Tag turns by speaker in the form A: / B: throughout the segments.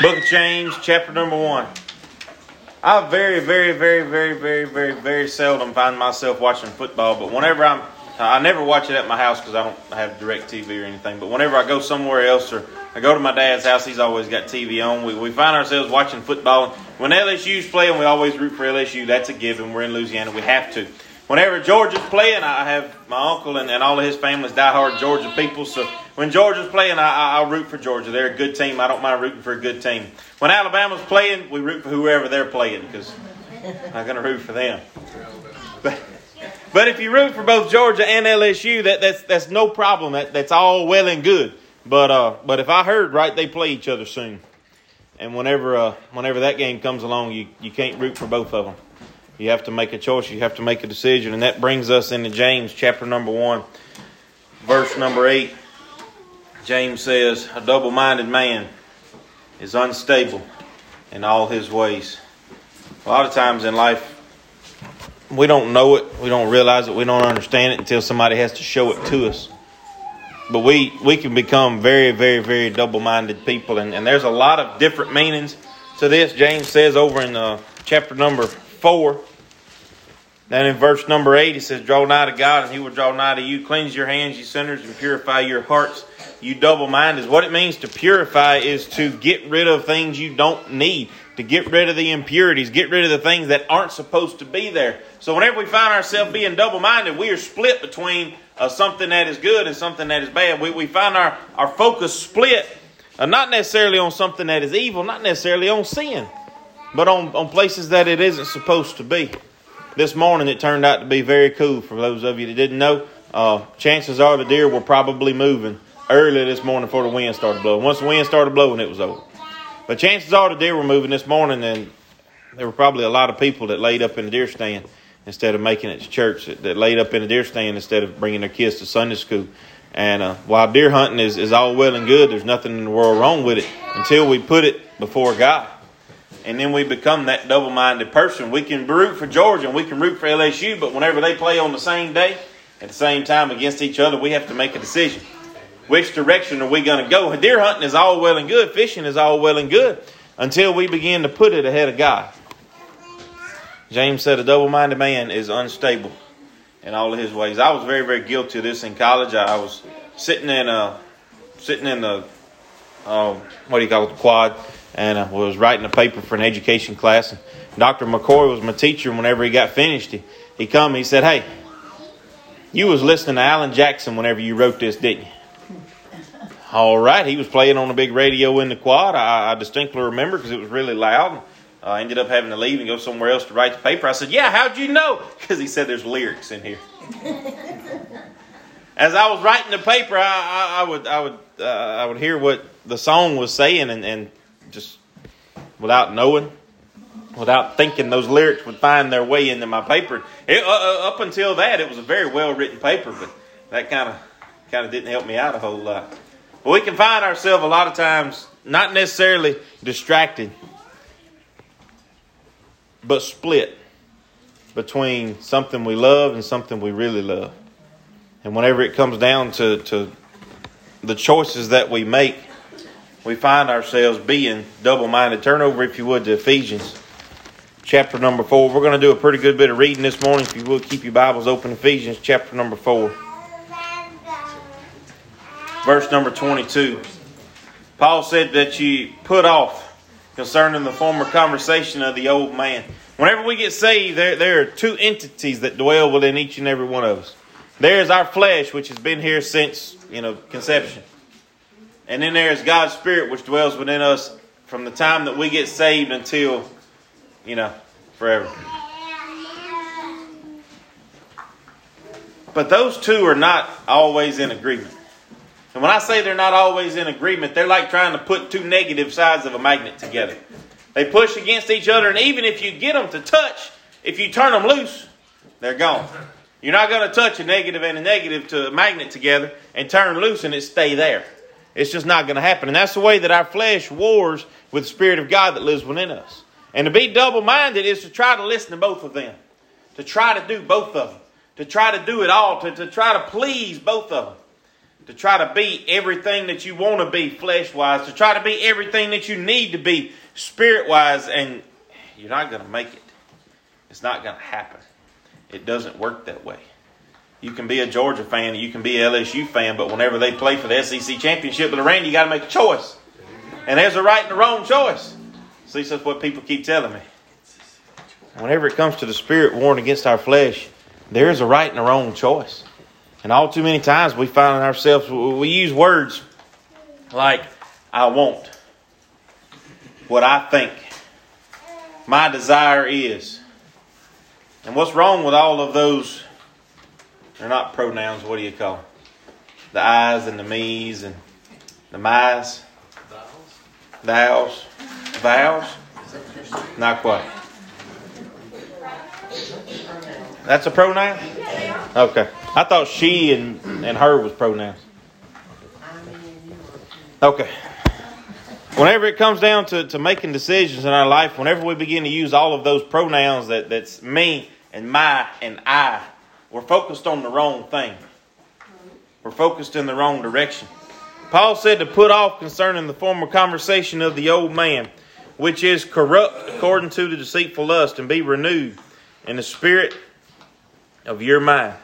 A: Book of James, chapter number one. I very, very, very, very, very, very, very seldom find myself watching football, but whenever I'm, I never watch it at my house because I don't have DirecTV or anything. But whenever I go somewhere else or I go to my dad's house, he's always got TV on. We, we find ourselves watching football. When LSU's playing, we always root for LSU. That's a given. We're in Louisiana. We have to. Whenever Georgia's playing, I have my uncle and, and all of his family's diehard Georgia people. So when Georgia's playing, I, I, I root for Georgia. They're a good team. I don't mind rooting for a good team. When Alabama's playing, we root for whoever they're playing because I'm not going to root for them. But, but if you root for both Georgia and LSU, that, that's, that's no problem. That, that's all well and good. But, uh, but if I heard right, they play each other soon. And whenever, uh, whenever that game comes along, you, you can't root for both of them. You have to make a choice. You have to make a decision. And that brings us into James chapter number 1, verse number 8. James says, A double minded man is unstable in all his ways. A lot of times in life, we don't know it, we don't realize it, we don't understand it until somebody has to show it to us. But we, we can become very, very, very double minded people. And, and there's a lot of different meanings to this. James says over in uh, chapter number 4, then in verse number 8, he says, Draw nigh to God, and he will draw nigh to you. Cleanse your hands, you sinners, and purify your hearts, you double minded. What it means to purify is to get rid of things you don't need, to get rid of the impurities, get rid of the things that aren't supposed to be there. So whenever we find ourselves being double minded, we are split between uh, something that is good and something that is bad. We, we find our, our focus split, uh, not necessarily on something that is evil, not necessarily on sin, but on, on places that it isn't supposed to be this morning it turned out to be very cool for those of you that didn't know. Uh, chances are the deer were probably moving early this morning before the wind started blowing. Once the wind started blowing, it was over. But chances are the deer were moving this morning, and there were probably a lot of people that laid up in the deer stand instead of making it to church, that, that laid up in the deer stand instead of bringing their kids to Sunday school. And uh, while deer hunting is, is all well and good, there's nothing in the world wrong with it until we put it before God and then we become that double minded person. We can root for Georgia and we can root for LSU, but whenever they play on the same day, at the same time against each other, we have to make a decision. Which direction are we going to go? Deer hunting is all well and good, fishing is all well and good until we begin to put it ahead of God. James said a double minded man is unstable in all of his ways. I was very, very guilty of this in college. I was sitting in a sitting in the um, what do you call it, the quad and I was writing a paper for an education class. And Dr. McCoy was my teacher. And whenever he got finished, he, he come. He said, "Hey, you was listening to Alan Jackson whenever you wrote this, didn't you?" All right, he was playing on a big radio in the quad. I, I distinctly remember because it was really loud. I ended up having to leave and go somewhere else to write the paper. I said, "Yeah, how'd you know?" Because he said there's lyrics in here. As I was writing the paper, I, I, I would I would uh, I would hear what the song was saying, and, and just without knowing, without thinking, those lyrics would find their way into my paper. It, uh, uh up until that, it was a very well written paper, but that kind of kind of didn't help me out a whole lot. But we can find ourselves a lot of times not necessarily distracted, but split between something we love and something we really love. And whenever it comes down to, to the choices that we make, we find ourselves being double minded. Turn over, if you would, to Ephesians chapter number 4. We're going to do a pretty good bit of reading this morning. If you would, keep your Bibles open. Ephesians chapter number 4, verse number 22. Paul said that you put off concerning the former conversation of the old man. Whenever we get saved, there, there are two entities that dwell within each and every one of us. There is our flesh, which has been here since, you know, conception. And then there is God's Spirit, which dwells within us from the time that we get saved until, you know, forever. But those two are not always in agreement. And when I say they're not always in agreement, they're like trying to put two negative sides of a magnet together. They push against each other, and even if you get them to touch, if you turn them loose, they're gone. You're not going to touch a negative and a negative to a magnet together and turn loose and it stay there. It's just not going to happen. And that's the way that our flesh wars with the Spirit of God that lives within us. And to be double minded is to try to listen to both of them, to try to do both of them, to try to do it all, to, to try to please both of them, to try to be everything that you want to be flesh wise, to try to be everything that you need to be spirit wise, and you're not going to make it. It's not going to happen. It doesn't work that way. You can be a Georgia fan, you can be an LSU fan, but whenever they play for the SEC championship the rain, you got to make a choice. And there's a right and a wrong choice. See, that's what people keep telling me. Whenever it comes to the spirit warring against our flesh, there is a right and a wrong choice. And all too many times we find ourselves, we use words like, I want, what I think, my desire is. And what's wrong with all of those? They're not pronouns, what do you call them? The I's and the me's and the my's? Thous. Vows? Not quite. That's a pronoun? Okay. I thought she and, and her was pronouns. Okay. Whenever it comes down to, to making decisions in our life, whenever we begin to use all of those pronouns that, that's me and my and I, we're focused on the wrong thing. We're focused in the wrong direction. Paul said to put off concerning the former conversation of the old man, which is corrupt according to the deceitful lust, and be renewed in the spirit of your mind.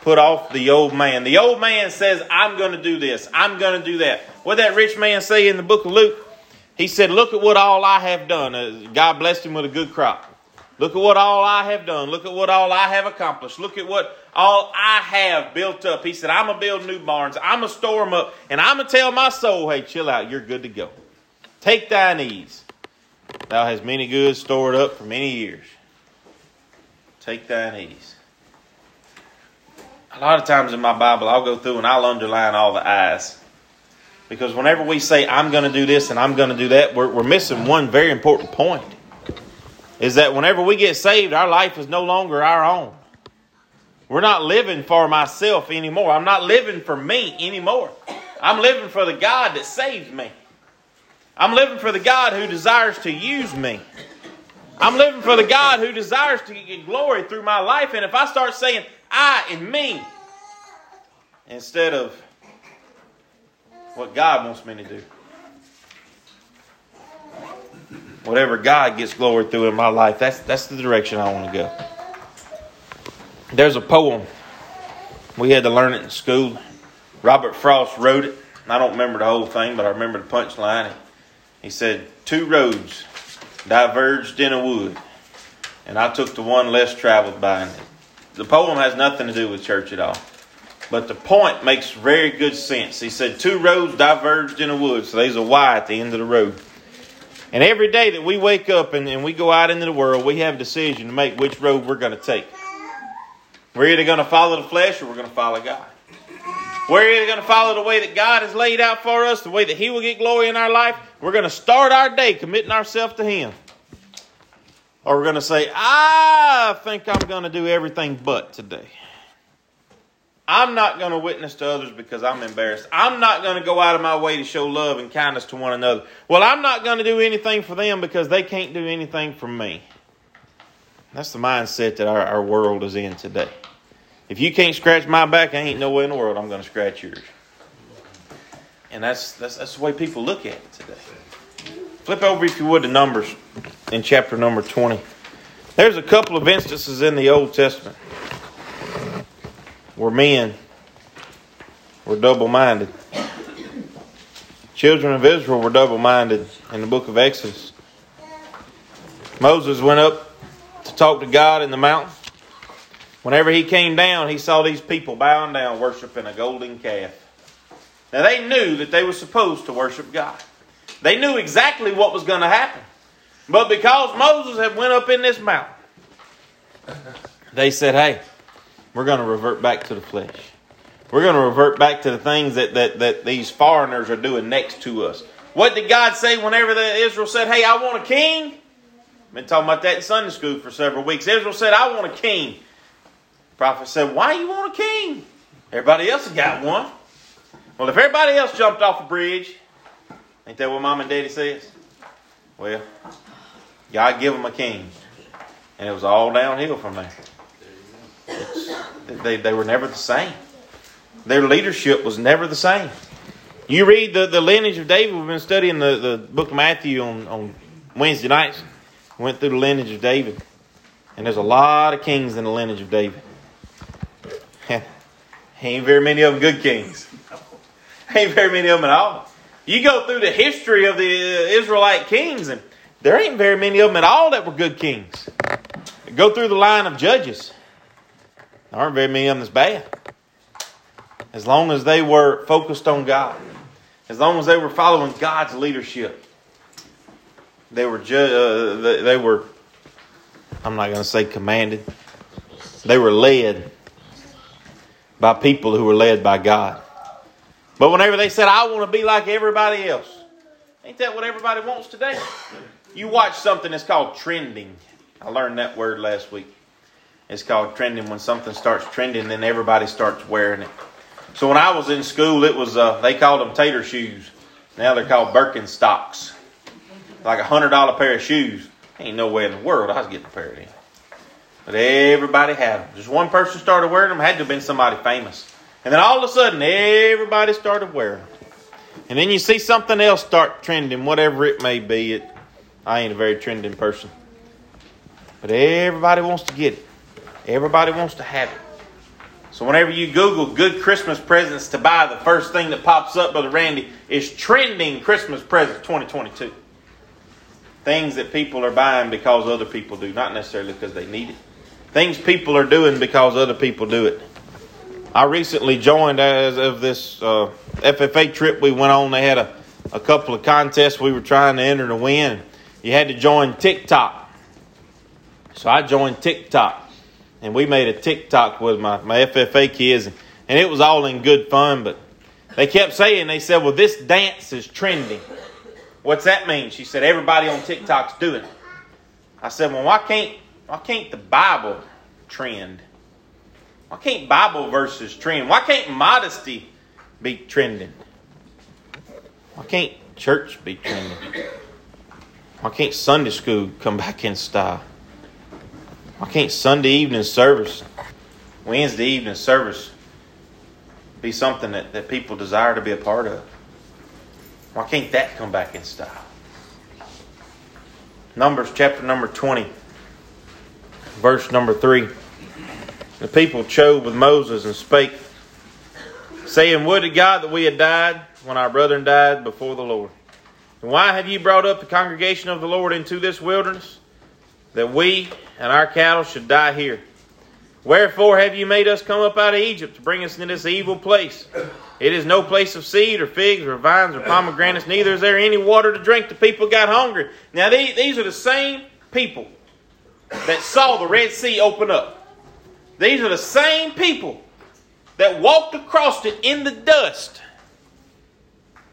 A: Put off the old man. The old man says, I'm going to do this. I'm going to do that. What that rich man say in the book of Luke? He said, Look at what all I have done. Uh, God blessed him with a good crop. Look at what all I have done. Look at what all I have accomplished. Look at what all I have built up. He said, I'm going to build new barns. I'm going to store them up. And I'm going to tell my soul, hey, chill out. You're good to go. Take thine ease. Thou hast many goods stored up for many years. Take thine ease. A lot of times in my Bible, I'll go through and I'll underline all the I's. Because whenever we say, I'm going to do this and I'm going to do that, we're, we're missing one very important point. Is that whenever we get saved, our life is no longer our own. We're not living for myself anymore. I'm not living for me anymore. I'm living for the God that saved me. I'm living for the God who desires to use me. I'm living for the God who desires to get glory through my life. And if I start saying I and me instead of what God wants me to do, whatever God gets glory through in my life, that's, that's the direction I want to go. There's a poem. We had to learn it in school. Robert Frost wrote it. I don't remember the whole thing, but I remember the punchline. He said, Two roads diverged in a wood, and I took the one less traveled by. The poem has nothing to do with church at all. But the point makes very good sense. He said, Two roads diverged in a wood. So there's a Y at the end of the road. And every day that we wake up and, and we go out into the world, we have a decision to make which road we're going to take. We're either going to follow the flesh or we're going to follow God. We're either going to follow the way that God has laid out for us, the way that He will get glory in our life. We're going to start our day committing ourselves to Him. Or we're going to say, I think I'm going to do everything but today. I'm not going to witness to others because I'm embarrassed. I'm not going to go out of my way to show love and kindness to one another. Well, I'm not going to do anything for them because they can't do anything for me. That's the mindset that our, our world is in today. If you can't scratch my back, I ain't no way in the world I'm going to scratch yours. And that's, that's, that's the way people look at it today. Flip over, if you would, to Numbers in chapter number 20. There's a couple of instances in the Old Testament where men were double minded. Children of Israel were double minded in the book of Exodus. Moses went up to talk to God in the mountain. Whenever he came down, he saw these people bowing down, worshiping a golden calf. Now they knew that they were supposed to worship God. They knew exactly what was going to happen. But because Moses had went up in this mountain, they said, "Hey, we're going to revert back to the flesh. We're going to revert back to the things that, that, that these foreigners are doing next to us." What did God say whenever the Israel said, "Hey, I want a king"? I've been talking about that in Sunday school for several weeks. Israel said, "I want a king." prophet said, Why you want a king? Everybody else has got one. Well, if everybody else jumped off a bridge, ain't that what mom and daddy says? Well, God give them a king. And it was all downhill from there. It's, they, they were never the same. Their leadership was never the same. You read the, the lineage of David. We've been studying the, the book of Matthew on, on Wednesday nights. Went through the lineage of David. And there's a lot of kings in the lineage of David. Ain't very many of them good kings. Ain't very many of them at all. You go through the history of the uh, Israelite kings, and there ain't very many of them at all that were good kings. Go through the line of judges. There aren't very many of them that's bad. As long as they were focused on God, as long as they were following God's leadership, they were ju- uh, they, they were. I'm not going to say commanded. They were led by people who were led by God. But whenever they said, I want to be like everybody else, ain't that what everybody wants today? You watch something that's called trending. I learned that word last week. It's called trending. When something starts trending, then everybody starts wearing it. So when I was in school, it was uh, they called them tater shoes. Now they're called Birkenstocks. Like a hundred dollar pair of shoes. Ain't no way in the world I was getting a pair of them. But everybody had them. Just one person started wearing them. Had to have been somebody famous. And then all of a sudden, everybody started wearing them. And then you see something else start trending, whatever it may be. It, I ain't a very trending person. But everybody wants to get it. Everybody wants to have it. So whenever you Google good Christmas presents to buy, the first thing that pops up, Brother Randy, is trending Christmas presents 2022. Things that people are buying because other people do, not necessarily because they need it. Things people are doing because other people do it. I recently joined as of this uh, FFA trip we went on. They had a, a couple of contests we were trying to enter to win. You had to join TikTok. So I joined TikTok. And we made a TikTok with my, my FFA kids. And it was all in good fun. But they kept saying, they said, well, this dance is trending. What's that mean? She said, everybody on TikTok's doing it. I said, well, why can't why can't the Bible trend? Why can't Bible verses trend? Why can't modesty be trending? Why can't church be trending? Why can't Sunday school come back in style? Why can't Sunday evening service, Wednesday evening service, be something that, that people desire to be a part of? Why can't that come back in style? Numbers chapter number 20 verse number 3. The people chode with Moses and spake, saying, Would to God that we had died when our brethren died before the Lord. And why have you brought up the congregation of the Lord into this wilderness? That we and our cattle should die here. Wherefore have you made us come up out of Egypt to bring us into this evil place? It is no place of seed or figs or vines or pomegranates, neither is there any water to drink. The people got hungry. Now, these are the same people that saw the Red Sea open up. These are the same people that walked across it in the dust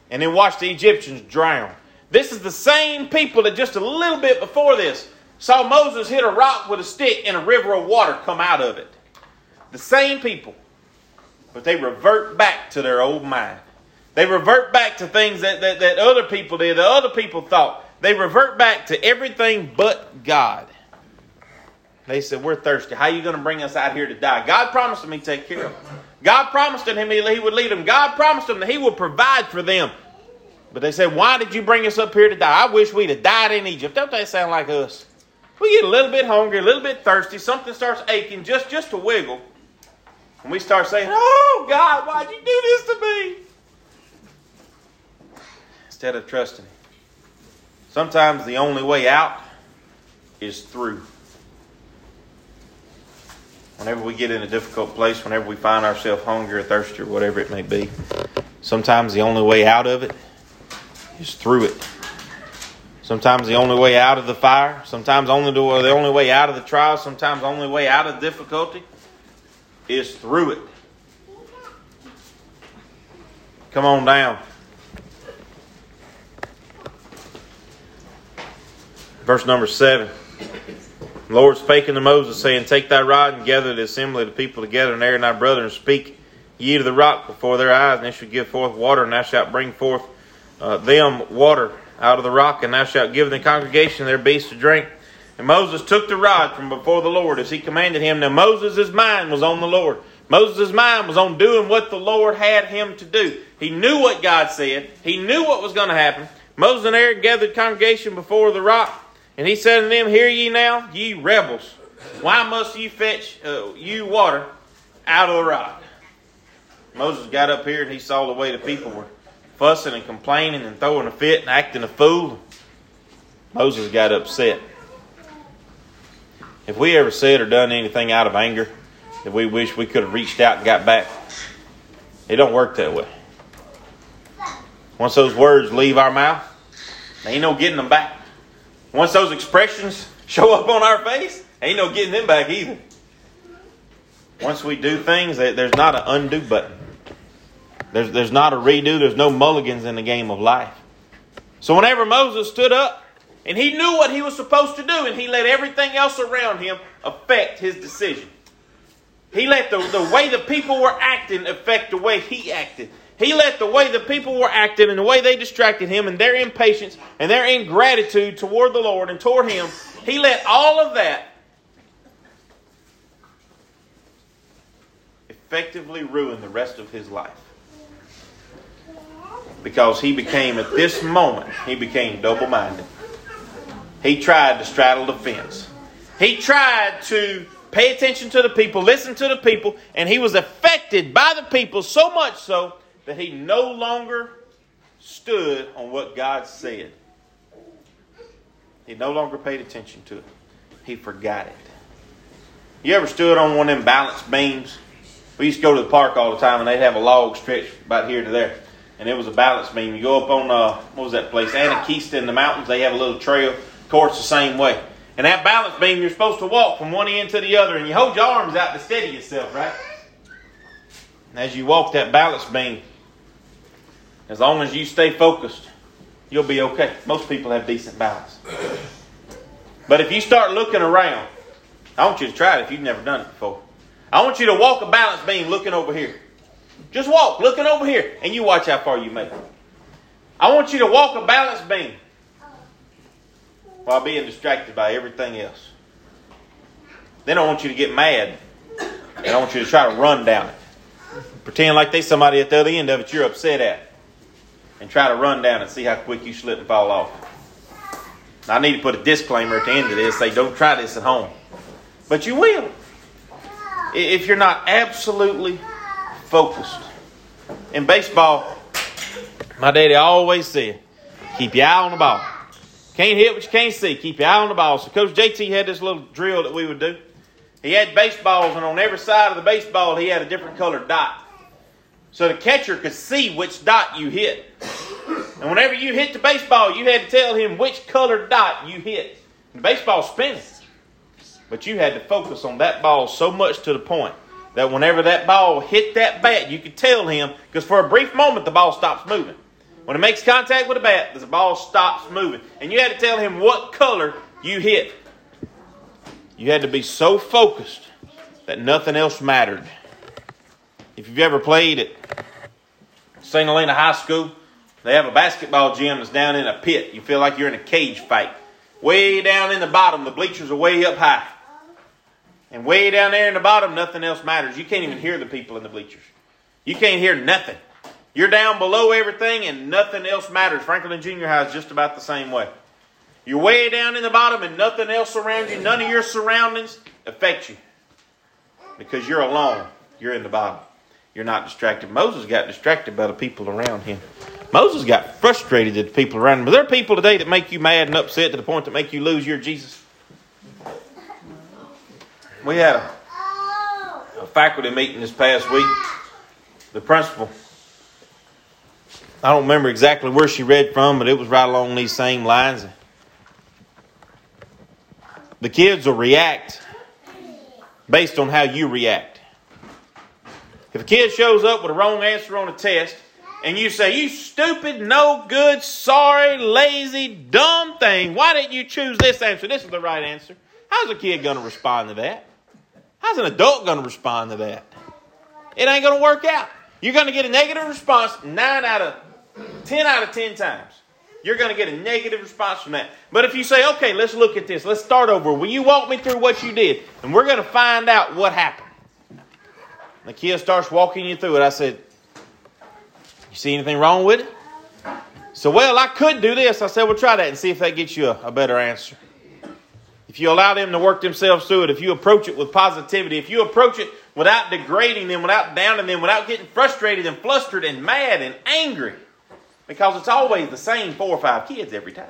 A: and then watched the Egyptians drown. This is the same people that just a little bit before this saw Moses hit a rock with a stick and a river of water come out of it. The same people. But they revert back to their old mind. They revert back to things that, that, that other people did, that other people thought. They revert back to everything but God. They said, We're thirsty. How are you going to bring us out here to die? God promised them He'd take care of them. God promised him He would lead them. God promised them that He would provide for them. But they said, Why did you bring us up here to die? I wish we'd have died in Egypt. Don't they sound like us? We get a little bit hungry, a little bit thirsty, something starts aching just, just to wiggle. And we start saying, Oh, God, why'd you do this to me? Instead of trusting Him. Sometimes the only way out is through whenever we get in a difficult place, whenever we find ourselves hungry or thirsty or whatever it may be, sometimes the only way out of it is through it. Sometimes the only way out of the fire, sometimes only the, only way out of the trial, sometimes the only way out of difficulty is through it. Come on down. Verse number seven. The Lord spake unto Moses, saying, Take thy rod and gather the assembly of the people together, and Aaron thy brother, and speak ye to the rock before their eyes, and they shall give forth water, and thou shalt bring forth uh, them water out of the rock, and thou shalt give the congregation their beasts to drink. And Moses took the rod from before the Lord as he commanded him. Now Moses' mind was on the Lord. Moses' mind was on doing what the Lord had him to do. He knew what God said. He knew what was going to happen. Moses and Aaron gathered congregation before the rock, and he said to them, Hear ye now, ye rebels. Why must ye fetch uh, you water out of the rock? Moses got up here and he saw the way the people were fussing and complaining and throwing a fit and acting a fool. Moses got upset. If we ever said or done anything out of anger that we wish we could have reached out and got back, it don't work that way. Once those words leave our mouth, ain't no getting them back. Once those expressions show up on our face, ain't no getting them back either. Once we do things, there's not an undo button. There's, there's not a redo. There's no mulligans in the game of life. So whenever Moses stood up and he knew what he was supposed to do, and he let everything else around him affect his decision. He let the, the way the people were acting affect the way he acted. He let the way the people were acting and the way they distracted him and their impatience and their ingratitude toward the Lord and toward him, he let all of that effectively ruin the rest of his life. Because he became, at this moment, he became double minded. He tried to straddle the fence. He tried to pay attention to the people, listen to the people, and he was affected by the people so much so that he no longer stood on what God said. He no longer paid attention to it. He forgot it. You ever stood on one of them balance beams? We used to go to the park all the time, and they'd have a log stretched about here to there, and it was a balance beam. You go up on uh, what was that place? Anakeesta in the mountains. They have a little trail course the same way. And that balance beam, you're supposed to walk from one end to the other, and you hold your arms out to steady yourself, right? And as you walk that balance beam, as long as you stay focused, you'll be okay. Most people have decent balance. But if you start looking around, I want you to try it if you've never done it before. I want you to walk a balance beam looking over here. Just walk, looking over here, and you watch how far you make. I want you to walk a balance beam while being distracted by everything else. Then I want you to get mad. And I want you to try to run down it. Pretend like there's somebody at the other end of it you're upset at. And try to run down and see how quick you slip and fall off. Now, I need to put a disclaimer at the end of this say, don't try this at home. But you will. If you're not absolutely focused. In baseball, my daddy always said, keep your eye on the ball. Can't hit what you can't see. Keep your eye on the ball. So Coach JT had this little drill that we would do. He had baseballs, and on every side of the baseball, he had a different colored dot. So the catcher could see which dot you hit. And whenever you hit the baseball, you had to tell him which colored dot you hit. The baseball's spinning. But you had to focus on that ball so much to the point that whenever that ball hit that bat, you could tell him, because for a brief moment, the ball stops moving. When it makes contact with a bat, the ball stops moving. And you had to tell him what color you hit. You had to be so focused that nothing else mattered. If you've ever played at St. Helena High School, they have a basketball gym that's down in a pit. You feel like you're in a cage fight. Way down in the bottom, the bleachers are way up high. And way down there in the bottom, nothing else matters. You can't even hear the people in the bleachers. You can't hear nothing. You're down below everything and nothing else matters. Franklin Junior High is just about the same way. You're way down in the bottom and nothing else around you, none of your surroundings affect you. Because you're alone. You're in the bottom. You're not distracted. Moses got distracted by the people around him. Moses got frustrated at the people around him. But there are people today that make you mad and upset to the point that make you lose your Jesus. We had a, a faculty meeting this past week. The principal I don't remember exactly where she read from, but it was right along these same lines. The kids will react based on how you react. If a kid shows up with a wrong answer on a test, and you say, You stupid, no good, sorry, lazy, dumb thing, why didn't you choose this answer? This is the right answer. How's a kid going to respond to that? How's an adult going to respond to that? It ain't going to work out. You're going to get a negative response nine out of 10 out of 10 times. You're going to get a negative response from that. But if you say, okay, let's look at this, let's start over. Will you walk me through what you did? And we're going to find out what happened. The kid starts walking you through it. I said, You see anything wrong with it? So, well, I could do this. I said, Well, try that and see if that gets you a, a better answer. If you allow them to work themselves through it, if you approach it with positivity, if you approach it without degrading them, without downing them, without getting frustrated and flustered and mad and angry, because it's always the same four or five kids every time.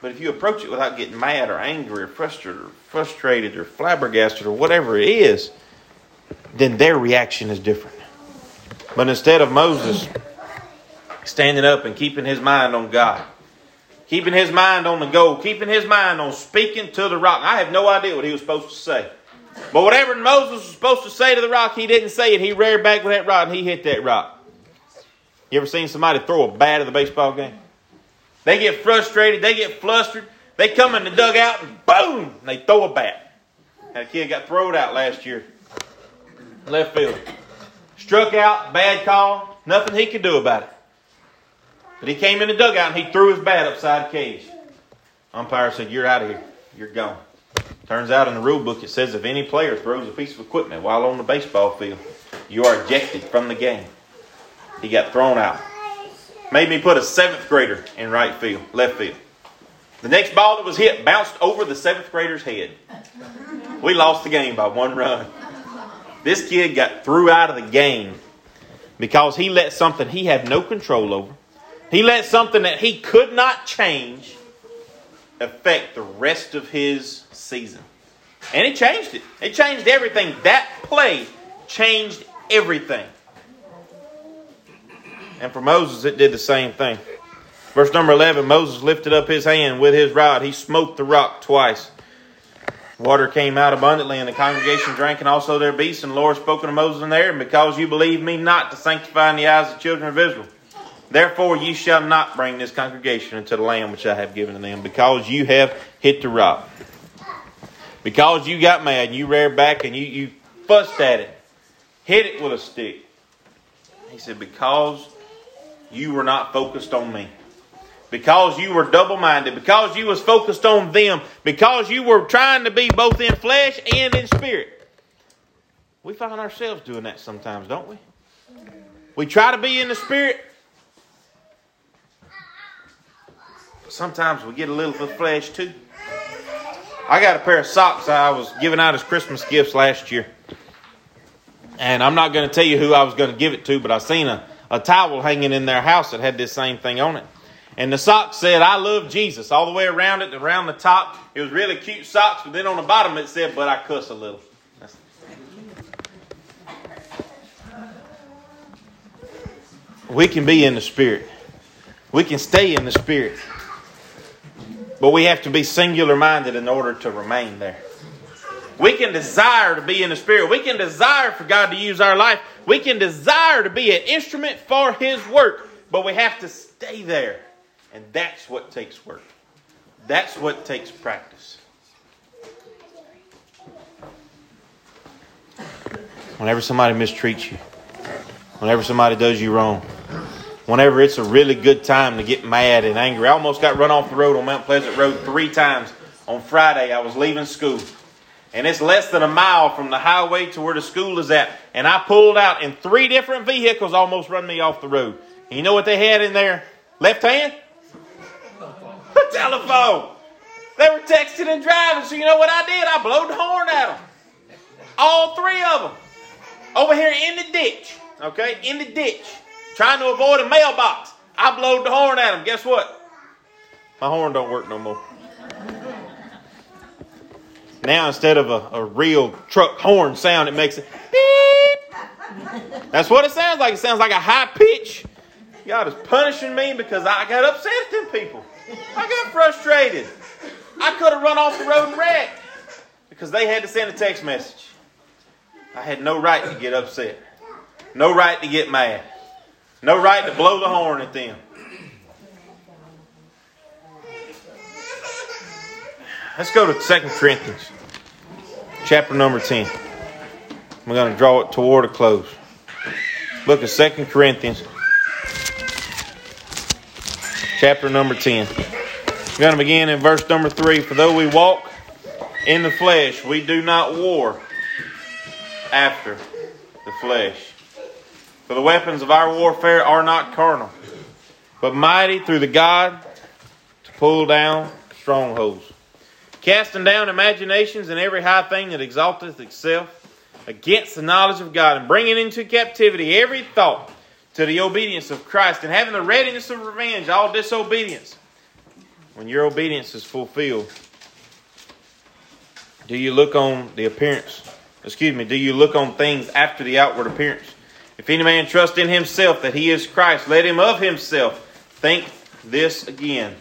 A: But if you approach it without getting mad or angry or frustrated or frustrated or flabbergasted or whatever it is, then their reaction is different. But instead of Moses standing up and keeping his mind on God, keeping his mind on the goal, keeping his mind on speaking to the rock, I have no idea what he was supposed to say. But whatever Moses was supposed to say to the rock, he didn't say it. He reared back with that rod and he hit that rock. You ever seen somebody throw a bat at a baseball game? They get frustrated, they get flustered, they come in the dugout and boom, and they throw a bat. Had a kid got thrown out last year. Left field. Struck out, bad call, nothing he could do about it. But he came in the dugout and he threw his bat upside the cage. Umpire said, You're out of here. You're gone. Turns out in the rule book it says if any player throws a piece of equipment while on the baseball field, you are ejected from the game. He got thrown out. Made me put a seventh grader in right field, left field. The next ball that was hit bounced over the seventh grader's head. We lost the game by one run. This kid got threw out of the game because he let something he had no control over. He let something that he could not change affect the rest of his season. And it changed it. It changed everything. That play changed everything. And for Moses, it did the same thing. Verse number 11 Moses lifted up his hand with his rod. He smote the rock twice. Water came out abundantly, and the congregation drank, and also their beasts. And the Lord spoke to Moses in there, and because you believe me not to sanctify in the eyes of the children of Israel, therefore ye shall not bring this congregation into the land which I have given to them, because you have hit the rock. Because you got mad, and you reared back, and you, you fussed at it, hit it with a stick. He said, Because you were not focused on me. Because you were double minded, because you was focused on them, because you were trying to be both in flesh and in spirit. We find ourselves doing that sometimes, don't we? We try to be in the spirit. Sometimes we get a little of the flesh too. I got a pair of socks I was giving out as Christmas gifts last year. And I'm not going to tell you who I was going to give it to, but I seen a a towel hanging in their house that had this same thing on it. And the socks said, I love Jesus, all the way around it, around the top. It was really cute socks, but then on the bottom it said, but I cuss a little. We can be in the Spirit. We can stay in the Spirit. But we have to be singular minded in order to remain there. We can desire to be in the Spirit. We can desire for God to use our life. We can desire to be an instrument for His work. But we have to stay there. And that's what takes work. That's what takes practice. Whenever somebody mistreats you, whenever somebody does you wrong, whenever it's a really good time to get mad and angry. I almost got run off the road on Mount Pleasant Road three times on Friday. I was leaving school and it's less than a mile from the highway to where the school is at. And I pulled out, and three different vehicles almost run me off the road. You know what they had in there? Left hand? A telephone. They were texting and driving, so you know what I did? I blowed the horn at them. All three of them. Over here in the ditch. Okay? In the ditch. Trying to avoid a mailbox. I blowed the horn at him. Guess what? My horn don't work no more. Now instead of a, a real truck horn sound, it makes it beep. That's what it sounds like. It sounds like a high pitch. God is punishing me because I got upset at them people. I got frustrated. I could have run off the road and wrecked because they had to send a text message. I had no right to get upset. No right to get mad. No right to blow the horn at them. Let's go to 2 Corinthians, chapter number 10. We're going to draw it toward a close. Book of 2 Corinthians, chapter number 10. We're going to begin in verse number 3. For though we walk in the flesh, we do not war after the flesh. For the weapons of our warfare are not carnal, but mighty through the God to pull down strongholds, casting down imaginations and every high thing that exalteth itself against the knowledge of God, and bringing into captivity every thought to the obedience of Christ, and having the readiness of revenge all disobedience. When your obedience is fulfilled, do you look on the appearance? Excuse me, do you look on things after the outward appearance? If any man trust in himself that he is Christ, let him of himself think this again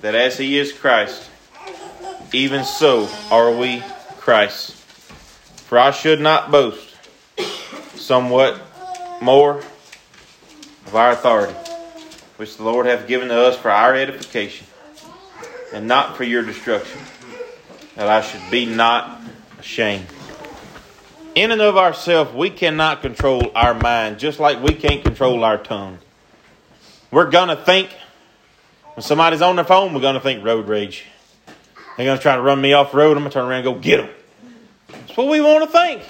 A: that as he is Christ, even so are we Christ. For I should not boast somewhat more of our authority, which the Lord hath given to us for our edification, and not for your destruction, that I should be not ashamed. In and of ourselves, we cannot control our mind, just like we can't control our tongue. We're going to think, when somebody's on their phone, we're going to think road rage. They're going to try to run me off the road. I'm going to turn around and go get them. That's what we want to think.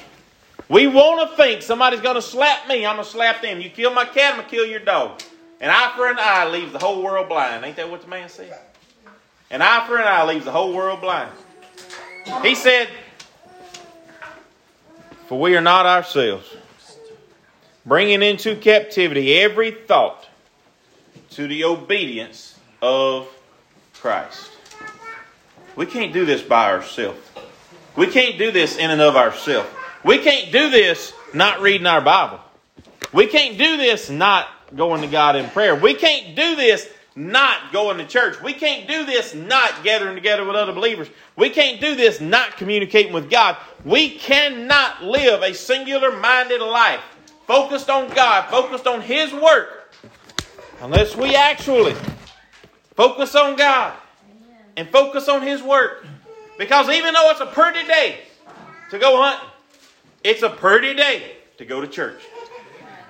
A: We want to think somebody's going to slap me. I'm going to slap them. You kill my cat, I'm going to kill your dog. An eye for an eye leaves the whole world blind. Ain't that what the man said? An eye for an eye leaves the whole world blind. He said, For we are not ourselves, bringing into captivity every thought to the obedience of Christ. We can't do this by ourselves. We can't do this in and of ourselves. We can't do this not reading our Bible. We can't do this not going to God in prayer. We can't do this not going to church. We can't do this not gathering together with other believers. We can't do this not communicating with God. We cannot live a singular minded life focused on God, focused on His work, unless we actually focus on God and focus on His work. Because even though it's a pretty day to go hunting, it's a pretty day to go to church.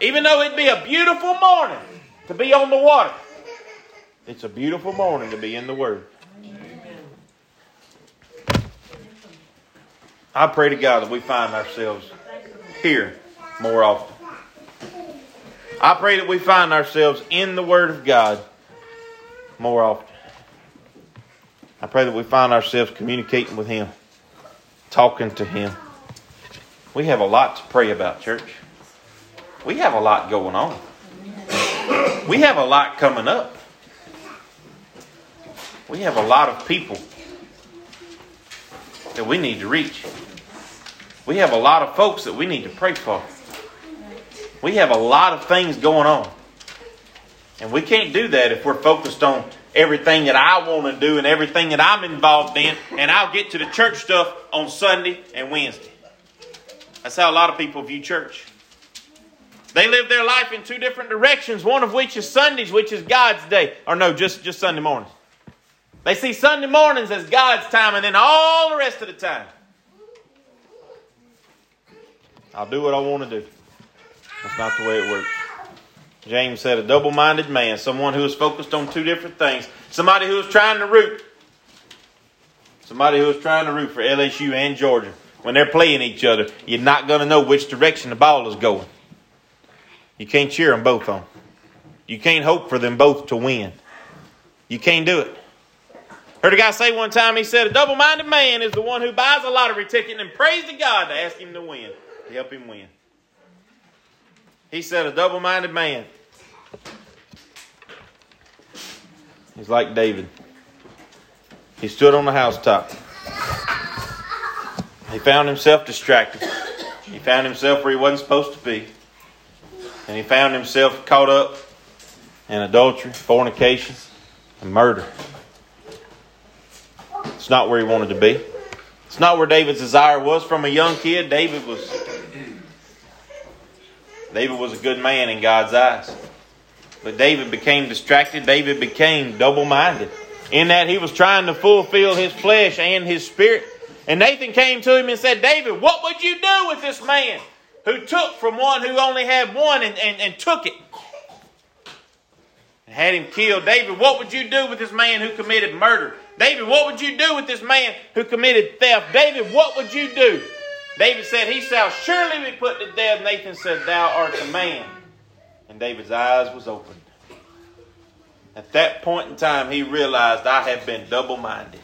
A: Even though it'd be a beautiful morning to be on the water, it's a beautiful morning to be in the Word. I pray to God that we find ourselves here more often. I pray that we find ourselves in the Word of God more often. I pray that we find ourselves communicating with Him, talking to Him. We have a lot to pray about, church. We have a lot going on. We have a lot coming up. We have a lot of people that we need to reach. We have a lot of folks that we need to pray for. We have a lot of things going on. And we can't do that if we're focused on everything that I want to do and everything that I'm involved in, and I'll get to the church stuff on Sunday and Wednesday. That's how a lot of people view church. They live their life in two different directions, one of which is Sundays, which is God's day. Or no, just, just Sunday mornings. They see Sunday mornings as God's time, and then all the rest of the time. I'll do what I want to do. That's not the way it works. James said, a double minded man, someone who is focused on two different things, somebody who is trying to root, somebody who is trying to root for LSU and Georgia. When they're playing each other, you're not going to know which direction the ball is going. You can't cheer them both on. You can't hope for them both to win. You can't do it. Heard a guy say one time, he said, a double minded man is the one who buys a lottery ticket and prays to God to ask him to win, to help him win. He said, a double minded man. He's like David. He stood on the housetop. He found himself distracted. He found himself where he wasn't supposed to be. And he found himself caught up in adultery, fornication, and murder. It's not where he wanted to be. It's not where David's desire was. From a young kid, David was David was a good man in God's eyes. But David became distracted. David became double minded in that he was trying to fulfill his flesh and his spirit. And Nathan came to him and said, David, what would you do with this man who took from one who only had one and, and, and took it? And had him killed. David, what would you do with this man who committed murder? David, what would you do with this man who committed theft? David, what would you do David said, He shall surely be put to death. Nathan said, Thou art the man. And David's eyes was opened. At that point in time, he realized I have been double minded.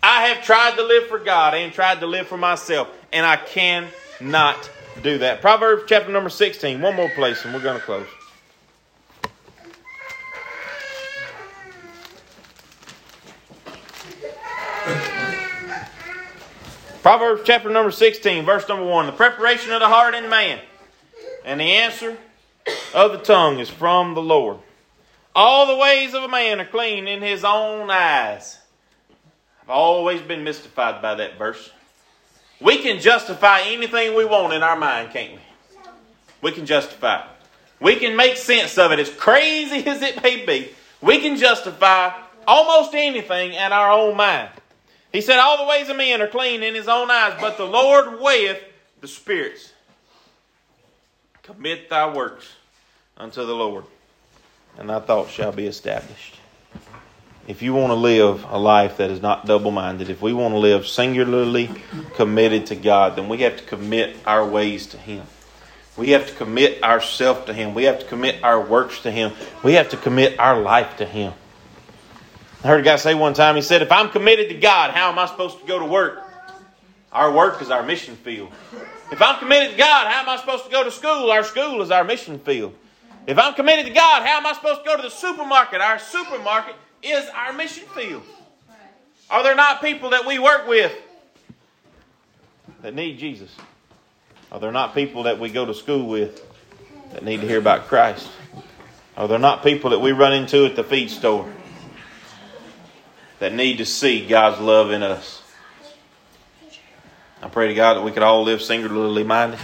A: I have tried to live for God and tried to live for myself, and I cannot do that. Proverbs chapter number 16, one more place, and we're going to close. Proverbs chapter number 16, verse number 1. The preparation of the heart in man, and the answer of the tongue is from the Lord. All the ways of a man are clean in his own eyes. I've always been mystified by that verse. We can justify anything we want in our mind, can't we? We can justify. We can make sense of it as crazy as it may be. We can justify almost anything in our own mind. He said, All the ways of men are clean in his own eyes, but the Lord weigheth the spirits. Commit thy works unto the Lord, and thy thoughts shall be established. If you want to live a life that is not double minded, if we want to live singularly committed to God, then we have to commit our ways to Him. We have to commit ourselves to Him. We have to commit our works to Him. We have to commit our life to Him. I heard a guy say one time, he said, If I'm committed to God, how am I supposed to go to work? Our work is our mission field. If I'm committed to God, how am I supposed to go to school? Our school is our mission field. If I'm committed to God, how am I supposed to go to the supermarket? Our supermarket is our mission field. Are there not people that we work with that need Jesus? Are there not people that we go to school with that need to hear about Christ? Are there not people that we run into at the feed store that need to see God's love in us. I pray to God that we could all live singularly minded,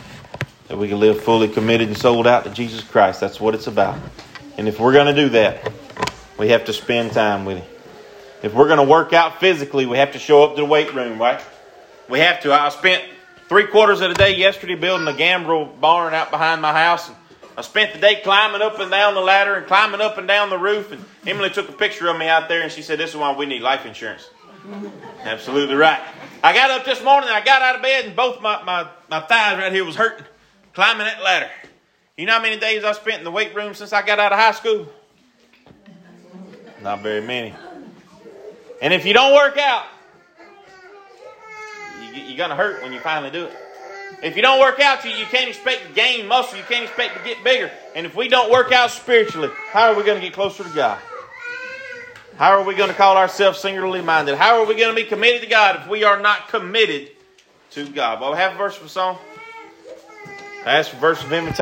A: that we can live fully committed and sold out to Jesus Christ. That's what it's about. And if we're going to do that, we have to spend time with Him. If we're going to work out physically, we have to show up to the weight room, right? We have to. I spent three quarters of the day yesterday building a gambrel barn out behind my house. And I spent the day climbing up and down the ladder and climbing up and down the roof. And Emily took a picture of me out there and she said, This is why we need life insurance. Absolutely right. I got up this morning and I got out of bed and both my, my, my thighs right here was hurting climbing that ladder. You know how many days I spent in the weight room since I got out of high school? Not very many. And if you don't work out, you, you're going to hurt when you finally do it. If you don't work out, you, you can't expect to gain muscle. You can't expect to get bigger. And if we don't work out spiritually, how are we going to get closer to God? How are we going to call ourselves singularly minded? How are we going to be committed to God if we are not committed to God? Well, have a verse of a song. Ask for verse of invitation.